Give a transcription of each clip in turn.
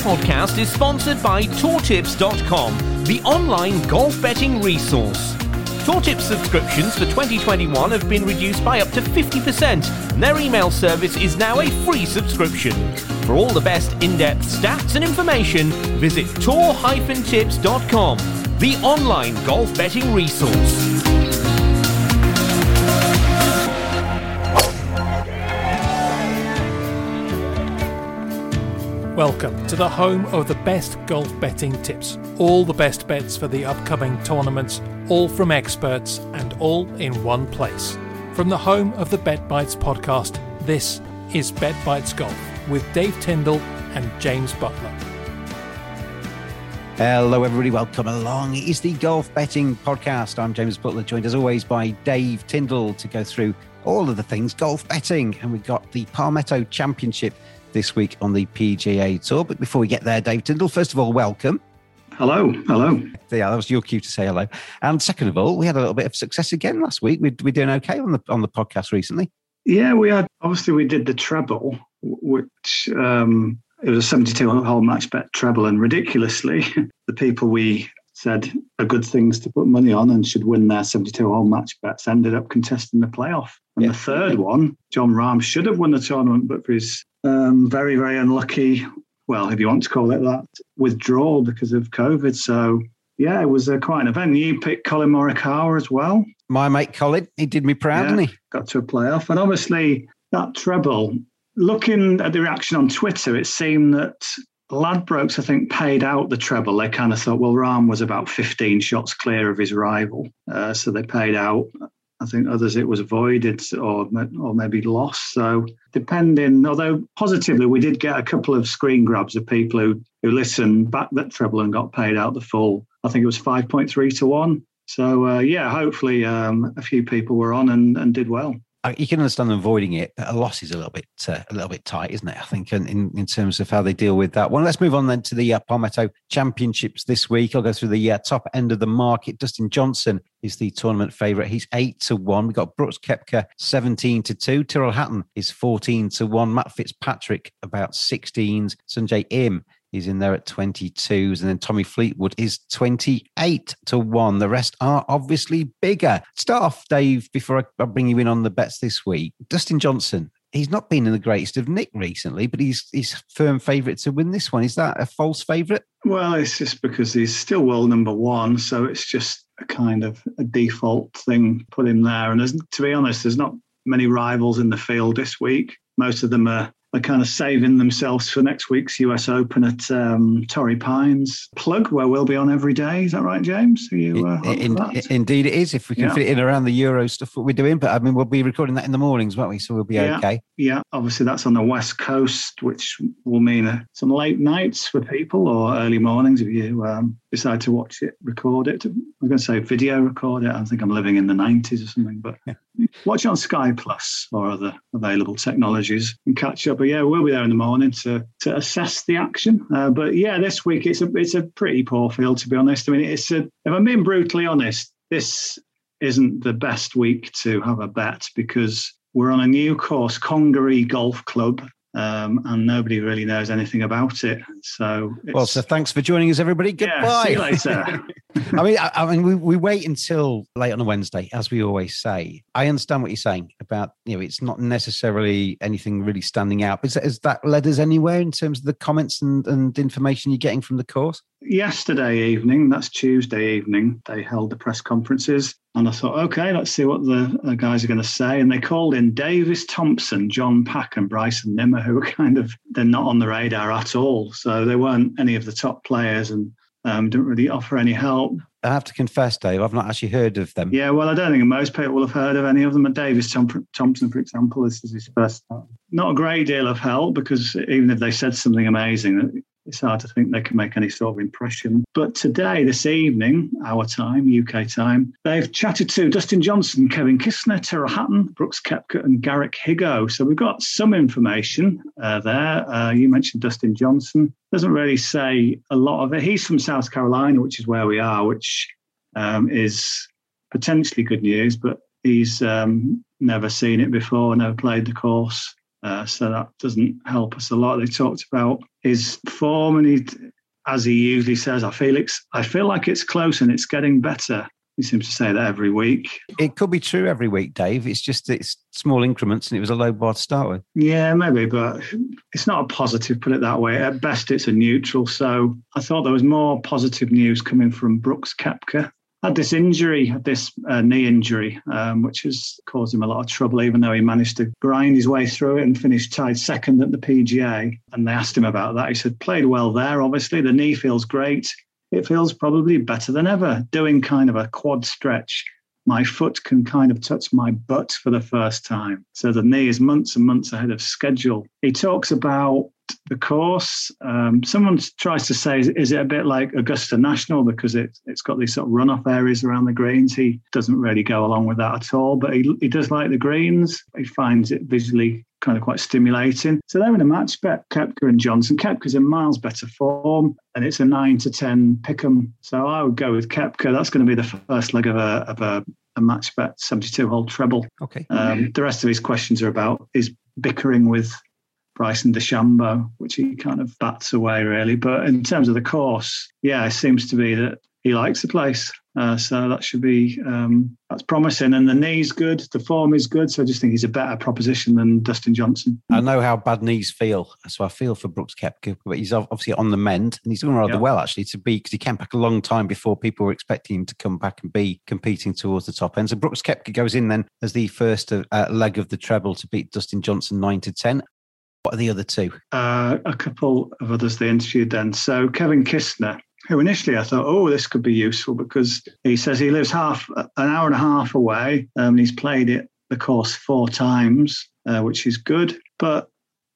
Podcast is sponsored by Tour-Tips.com, the online golf betting resource. TourTips subscriptions for 2021 have been reduced by up to 50%, and their email service is now a free subscription. For all the best in-depth stats and information, visit tour-tips.com, the online golf betting resource. Welcome to the home of the best golf betting tips. All the best bets for the upcoming tournaments, all from experts and all in one place. From the home of the Bet Bites podcast, this is Bet Bites Golf with Dave Tindall and James Buttler. Hello, everybody. Welcome along. It is the Golf Betting Podcast. I'm James Buttler, joined as always by Dave Tindall to go through all of the things golf betting. And we've got the Palmetto Championship this week on the PGA Tour. But before we get there, Dave Tindall, first of all, welcome. Hello, hello. Yeah, that was your cue to say hello. And second of all, we had a little bit of success again last week. We're, we're doing okay on the on the podcast recently. Yeah, we had. Obviously, we did the treble, which um, it was a 72 hole match bet treble, and ridiculously, the people we said are good things to put money on and should win their 72 hole match bets ended up contesting the playoff. And yeah. the third one, Jon Rahm should have won the tournament, but for his um, very, very unlucky, well, if you want to call it that, withdrawal because of COVID. So, yeah, it was uh, quite an event. You picked Collin Morikawa as well. My mate Collin, he did me proud, yeah, didn't he? Got to a playoff. And obviously, that treble, looking at the reaction on Twitter, it seemed that Ladbrokes, I think, paid out the treble. They kind of thought, well, Rahm was about 15 shots clear of his rival. Uh, so they paid out I think others it was avoided or or maybe lost. So depending, although positively we did get a couple of screen grabs of people who who listened back that treble and got paid out the full. I think it was five point three to one. So uh, yeah, hopefully um, a few people were on and, and did well you can understand them avoiding it, a loss is a little bit uh, a little bit tight, isn't it? I think in, in terms of how they deal with that. Well, let's move on then to the uh, Palmetto Championships this week. I'll go through the uh, top end of the market. Dustin Johnson is the tournament favourite. He's eight to one. We've got Brooks Koepka seventeen to two. Tyrrell Hatton is fourteen to one. Matt Fitzpatrick about sixteens. Sungjae Im He's in there at 22s. And then Tommy Fleetwood is 28 to 1. The rest are obviously bigger. Start off, Dave, before I bring you in on the bets this week. Dustin Johnson, he's not been in the greatest of nick recently, but he's he's firm favourite to win this one. Is that a false favourite? Well, it's just because he's still world number one, so it's just a kind of a default thing put him there. And to be honest, there's not many rivals in the field this week. Most of them are are kind of saving themselves for next week's US Open at um, Torrey Pines plug, where we'll be on every day. Is that right, James? Are you, uh, in, indeed, it is. If we can yeah. fit it in around the Euro stuff what we're doing, but I mean, we'll be recording that in the mornings, won't we? So we'll be yeah. okay. Yeah, obviously that's on the west coast, which will mean uh, some late nights for people or early mornings if you um, decide to watch it, record it. I'm going to say video record it. I think I'm living in the 90s or something, but yeah. watch it on Sky Plus or other available technologies and catch up. But yeah, we'll be there in the morning to to assess the action. Uh, but yeah, this week it's a it's a pretty poor field to be honest. I mean, it's a if I'm being brutally honest, this isn't the best week to have a bet because we're on a new course, Congaree Golf Club, um, and nobody really knows anything about it. So, well, so thanks for joining us, everybody. Goodbye. Yeah, see you later. I mean, I, I, mean, we, we wait until late on a Wednesday, as we always say. I understand what you're saying about you know it's not necessarily anything really standing out. But has that led us anywhere in terms of the comments and, and information you're getting from the course? Yesterday evening, that's Tuesday evening, they held the press conferences. And I thought, okay, let's see what the guys are going to say. And they called in Davis Thompson, John Pak, and Bryson Nimmer, who were kind of, they're not on the radar at all. So they weren't any of the top players and um, didn't really offer any help. I have to confess, Dave, I've not actually heard of them. Yeah, well, I don't think most people will have heard of any of them. Davis Thompson, for example, this is his first time. Not a great deal of help because even if they said something amazing, it's hard to think they can make any sort of impression. But today, this evening, our time, UK time, they've chatted to Dustin Johnson, Kevin Kisner, Tyrrell Hatton, Brooks Koepka, and Garrick Higgo. So we've got some information uh, there. Uh, you mentioned Dustin Johnson. Doesn't really say a lot of it. He's from South Carolina, which is where we are, which um, is potentially good news, but he's um, never seen it before, never played the course. Uh, so that doesn't help us a lot. They talked about his form, and he, as he usually says, I feel it's, I feel like it's close and it's getting better. He seems to say that every week. It could be true every week, Dave. It's just it's small increments, and it was a low bar to start with. Yeah, maybe, but it's not a positive. Put it that way. At best, it's a neutral. So I thought there was more positive news coming from Brooks Koepka had this injury, had this uh, knee injury, um, which has caused him a lot of trouble, even though he managed to grind his way through it and finish tied second at the PGA. And they asked him about that. He said, played well there, obviously. The knee feels great. It feels probably better than ever. Doing kind of a quad stretch, my foot can kind of touch my butt for the first time. So the knee is months and months ahead of schedule. He talks about the course. Um, someone tries to say, is, it a bit like Augusta National because it, it's got these sort of runoff areas around the greens? He doesn't really go along with that at all, but he, he does like the greens. He finds it visually kind of quite stimulating. So they're in a match bet, Koepka and Johnson. Koepka's in miles better form, and it's a nine to ten pick'em. So I would go with Koepka. That's going to be the first leg of a of a, a match bet, seventy-two hole treble. Okay. Um, the rest of his questions are about is bickering with Bryson DeChambeau, which he kind of bats away really. But in terms of the course, yeah, it seems to be that he likes the place. Uh, so that should be um, that's promising. And the knee's good, the form is good. So I just think he's a better proposition than Dustin Johnson. I know how bad knees feel, so I feel for Brooks Koepka, but he's obviously on the mend and he's doing rather well actually to be because he came back a long time before people were expecting him to come back and be competing towards the top end. So Brooks Koepka goes in then as the first uh, leg of the treble to beat Dustin Johnson nine to ten. What are the other two? Uh, a couple of others they interviewed then. So Kevin Kisner, who initially I thought, oh, this could be useful because he says he lives half an hour and a half away. Um, and he's played it the course four times, uh, which is good. But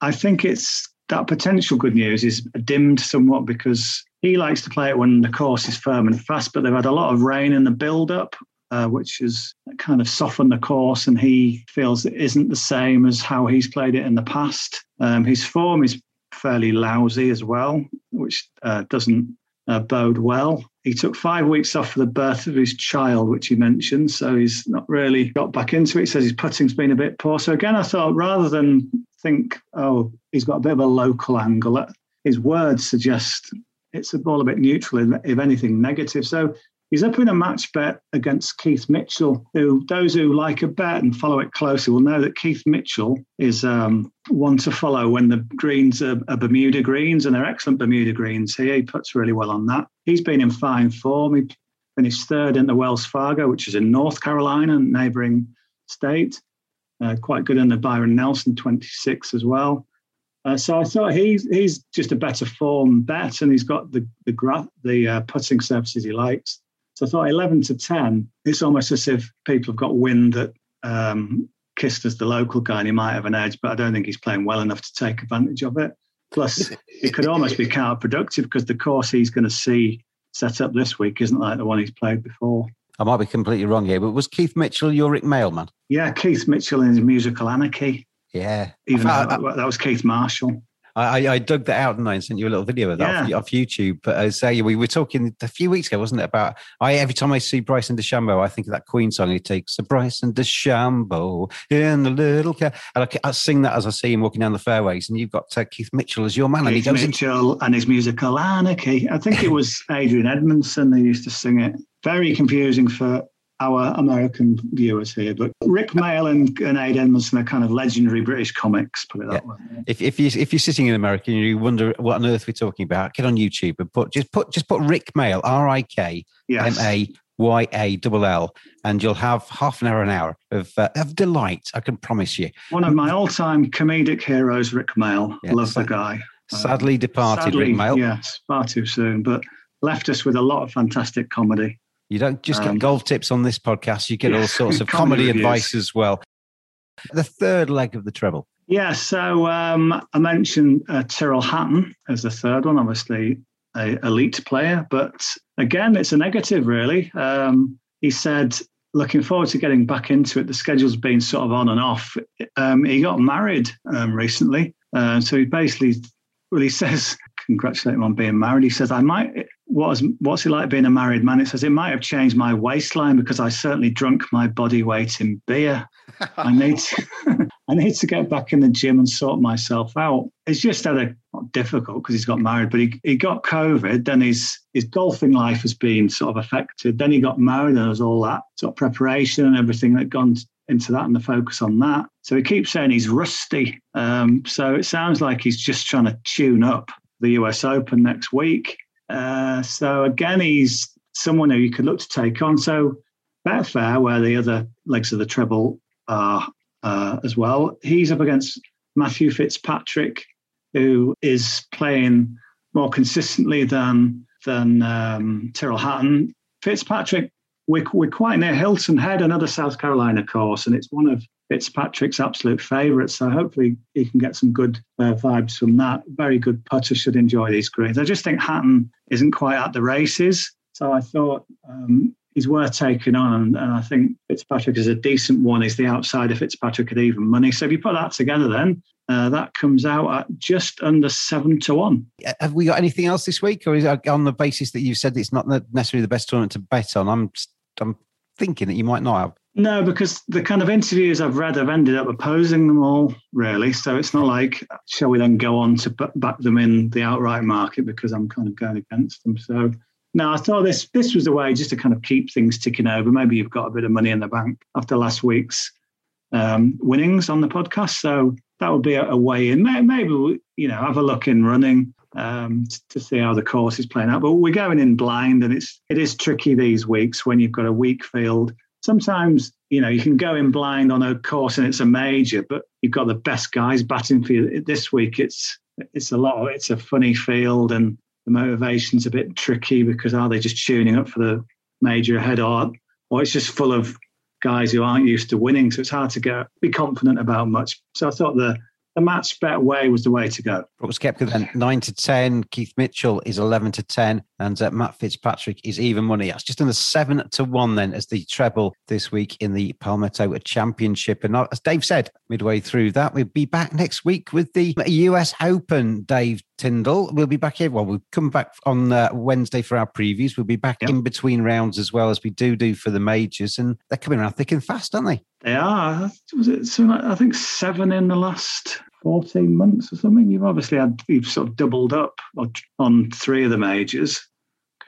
I think it's that potential good news is dimmed somewhat because he likes to play it when the course is firm and fast. But they've had a lot of rain in the build up, uh, which has kind of softened the course, and he feels it isn't the same as how he's played it in the past. Um, his form is fairly lousy as well, which uh, doesn't uh, bode well. He took five weeks off for the birth of his child, which he mentioned, so he's not really got back into it. He says his putting's been a bit poor. So again, I thought rather than think, oh, he's got a bit of a local angle, his words suggest it's a ball a bit neutral, if anything, negative. So He's up in a match bet against Keith Mitchell, who those who like a bet and follow it closely will know that Keith Mitchell is um, one to follow when the greens are, are, Bermuda greens, and they're excellent Bermuda greens here. He puts really well on that. He's been in fine form. He finished third in the Wells Fargo, which is in North Carolina, neighboring state. Uh, quite good in the Byron Nelson 26 as well. Uh, so I thought he's he's just a better form bet, and he's got the the gra- the uh, putting surfaces he likes. So I thought 11 to 10, it's almost as if people have got wind that um, Kisner's the local guy and he might have an edge, but I don't think he's playing well enough to take advantage of it. Plus, it could almost be counterproductive because the course he's going to see set up this week isn't like the one he's played before. I might be completely wrong here, but was Keith Mitchell your Rik Mayall, Yeah, Keith Mitchell in his musical Anarchy. Yeah. Even I, that was Keith Marshall. I, I, dug that out and I sent you a little video of that yeah. off, off, YouTube. But I say we were talking a few weeks ago, wasn't it? About I every time I see Bryson DeChambeau, I think of that Queen song he takes. So Bryson DeChambeau in the little car, and I, I, sing that as I see him walking down the fairways. And you've got uh, Keith Mitchell as your man, Keith and he goes Mitchell into- and his musical anarchy. I think it was Adrian Edmondson that used to sing it. Very confusing for our American viewers here, but Rik Mayall and, and Ade Edmondson are kind of legendary British comics, put it that yeah. way. If, if, you, if you're sitting in America and you wonder what on earth we're talking about, get on YouTube and put just put just put Rik Mayall, R I K M A Y A L L, and you'll have half an hour, an hour of uh, of delight. I can promise you. One of my all-time comedic heroes, Rik Mayall. Yeah, Love the guy. Sadly departed, sadly, Rik Mayall. Yes, far too soon, but left us with a lot of fantastic comedy. You don't just get um, golf tips on this podcast; you get all sorts of comedy, comedy advice as well. The third leg of the treble. Yeah, so um, I mentioned uh, Tyrrell Hatton as the third one, obviously a elite player, but again, it's a negative, really. Um, he said, looking forward to getting back into it. The schedule's been sort of on and off. Um, he got married um, recently, uh, so he basically, well, he says, congratulate him on being married. He says, I might, what's, what's it like being a married man? It says, it might have changed my waistline because I certainly drunk my body weight in beer. I need to, I need to get back in the gym and sort myself out. It's just had a difficult because he's got married, but he, he got COVID. Then his his golfing life has been sort of affected. Then he got married and there was all that sort of preparation and everything that gone into that and the focus on that. So he keeps saying he's rusty. Um, so it sounds like he's just trying to tune up the US Open next week. Uh, so again, he's someone who you could look to take on. So Betfair, where the other legs of the treble are uh, as well, he's up against Matthew Fitzpatrick, who is playing more consistently than than um, Tyrrell Hatton. Fitzpatrick, we're, we're quite near Hilton Head, another South Carolina course, and it's one of Fitzpatrick's absolute favourite. So hopefully he can get some good uh, vibes from that. Very good putter, should enjoy these greens. I just think Hatton isn't quite at the races. So I thought um, he's worth taking on. And, and, I think Fitzpatrick is a decent one. He's the outsider If Fitzpatrick at even money. So if you put that together, then uh, that comes out at just under seven to one. Have we got anything else this week, or is it on the basis that you said it's not necessarily the best tournament to bet on? I'm I'm thinking that you might not have. No, because the kind of interviews I've read, I've ended up opposing them all, really. So it's not like, shall we then go on to back them in the outright market because I'm kind of going against them. So no, I thought this this was a way just to kind of keep things ticking over. Maybe you've got a bit of money in the bank after last week's um, winnings on the podcast, so that would be a, a way in. Maybe you know have a look in running um, to, to see how the course is playing out. But we're going in blind, and it's it is tricky these weeks when you've got a weak field. Sometimes you know you can go in blind on a course and it's a major, but you've got the best guys batting for you. This week it's it's a lot. Of, It's a funny field and the motivation's a bit tricky because are they just tuning up for the major ahead or, or it's just full of guys who aren't used to winning. So it's hard to get be confident about much. So I thought the the match bet way was the way to go. Brooks Koepka then nine to ten. Keith Mitchell is eleven to ten, and uh, Matt Fitzpatrick is even money. That's just under seven to one then as the treble this week in the Palmetto Championship. And as Dave said, midway through that, we'll be back next week with the US Open. Dave Tindall, we'll be back here. Well, we'll come back on uh, Wednesday for our previews. We'll be back yep. in between rounds as well as we do do for the majors, and they're coming around thick and fast, aren't they? They are. Was it? I think seven in the last 14 months or something. You've obviously had, you've sort of doubled up on three of the majors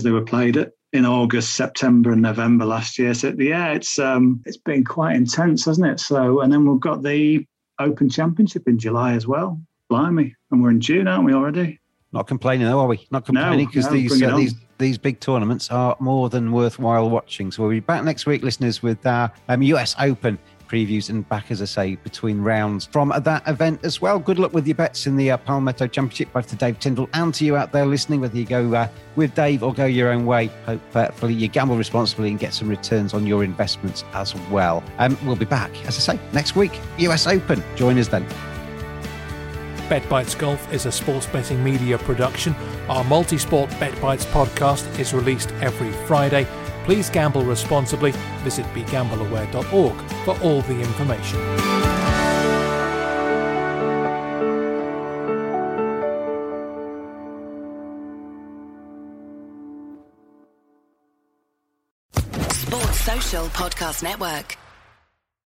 because they were played at, in August, September, and November last year. So yeah, it's um, it's been quite intense, hasn't it? So and then we've got the Open Championship in July as well. Blimey, and we're in June, aren't we already? Not complaining, though, are we? Not complaining because no, no, these uh, these these big tournaments are more than worthwhile watching. So we'll be back next week, listeners, with our um, US Open previews and back, as I say, between rounds from that event as well. Good luck with your bets in the uh, Palmetto Championship, both to Dave Tindall and to you out there listening, whether you go uh, with Dave or go your own way. Hopefully, you gamble responsibly and get some returns on your investments as well. Um, we'll be back, as I say, next week, US Open. Join us then. Bet Bites Golf is a sports betting media production. Our multi sport Bet Bites podcast is released every Friday Please gamble responsibly. Visit begambleaware.org for all the information. Sports Social Podcast Network.